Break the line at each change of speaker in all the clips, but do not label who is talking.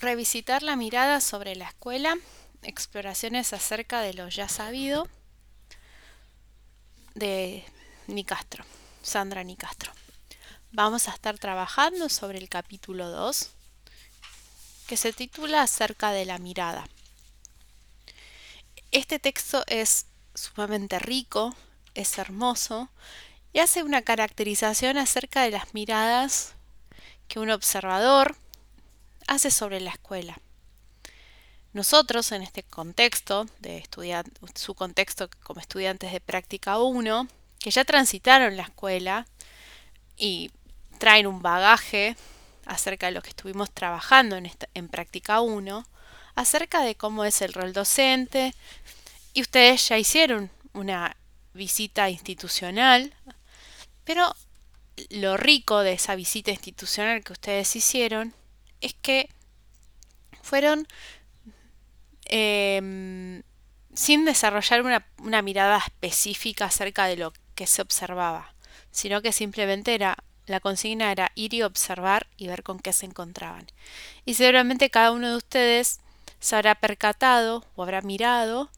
Revisitar la mirada sobre la escuela, exploraciones acerca de lo ya sabido de Nicastro, Sandra Nicastro. Vamos a estar trabajando sobre el capítulo 2, que se titula acerca de la mirada. Este texto es sumamente rico, es hermoso y hace una caracterización acerca de las miradas que un observador hace sobre la escuela. Nosotros en este contexto, de su contexto como estudiantes de práctica 1, que ya transitaron la escuela y traen un bagaje acerca de lo que estuvimos trabajando en, en práctica 1, acerca de cómo es el rol docente, y ustedes ya hicieron una visita institucional, pero lo rico de esa visita institucional que ustedes hicieron es que fueron em, sin desarrollar una, una, mirada específica acerca de lo que se observaba, sino que simplemente era la consigna era ir y observar y ver con qué se encontraban. Y seguramente cada uno de ustedes se habrá percatado o habrá mirado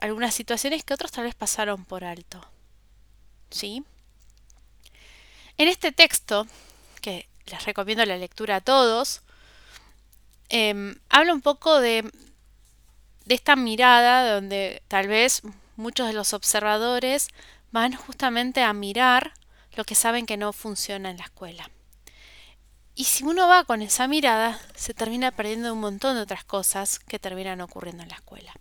algunas situaciones que otros tal vez pasaron por alto. ¿Sí? En este texto, que les recomiendo la lectura a todos, em, habla un poco de, de esta mirada donde tal vez muchos de los observadores van justamente a mirar lo que saben que no funciona en la escuela. Y si uno va con esa mirada, se termina perdiendo un montón de otras cosas que terminan ocurriendo en la escuela.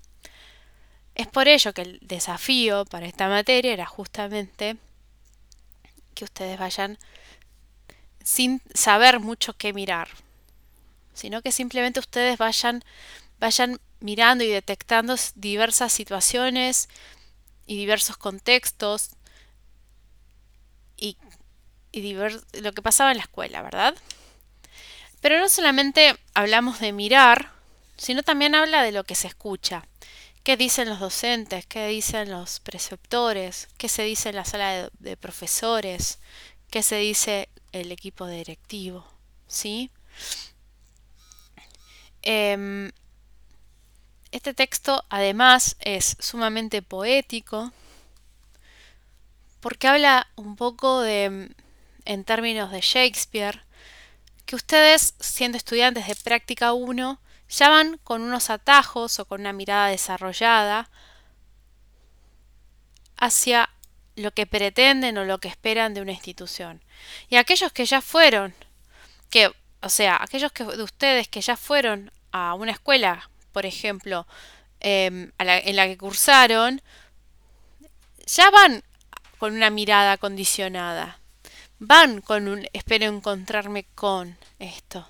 Es por ello que el desafío para esta materia era justamente que ustedes vayan sin saber mucho qué mirar, sino que simplemente ustedes vayan, vayan mirando y detectando diversas situaciones y diversos contextos y, lo que pasaba en la escuela, ¿verdad? Pero no solamente hablamos de mirar, sino también habla de lo que se escucha. ¿Qué dicen los docentes? ¿Qué dicen los preceptores? ¿Qué se dice en la sala de, de profesores? ¿Qué se dice el equipo directivo, ¿sí? Eh, este texto además es sumamente poético porque habla un poco de, en términos de Shakespeare, que ustedes, siendo estudiantes de práctica 1, ya van con unos atajos o con una mirada desarrollada hacia lo que pretenden o lo que esperan de una institución. Y aquellos que ya fueron, que, o sea, aquellos que, de ustedes que ya fueron a una escuela, por ejemplo, em, en la que cursaron, ya van con una mirada condicionada. Van con un espero encontrarme con esto.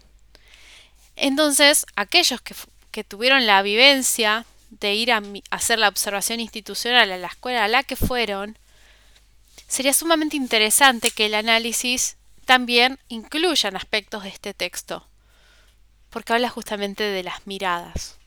Entonces, aquellos que, que tuvieron la vivencia de ir a, a hacer la observación institucional a la escuela a la que fueron, sería sumamente interesante que el análisis también incluya aspectos de este texto, porque habla justamente de las miradas.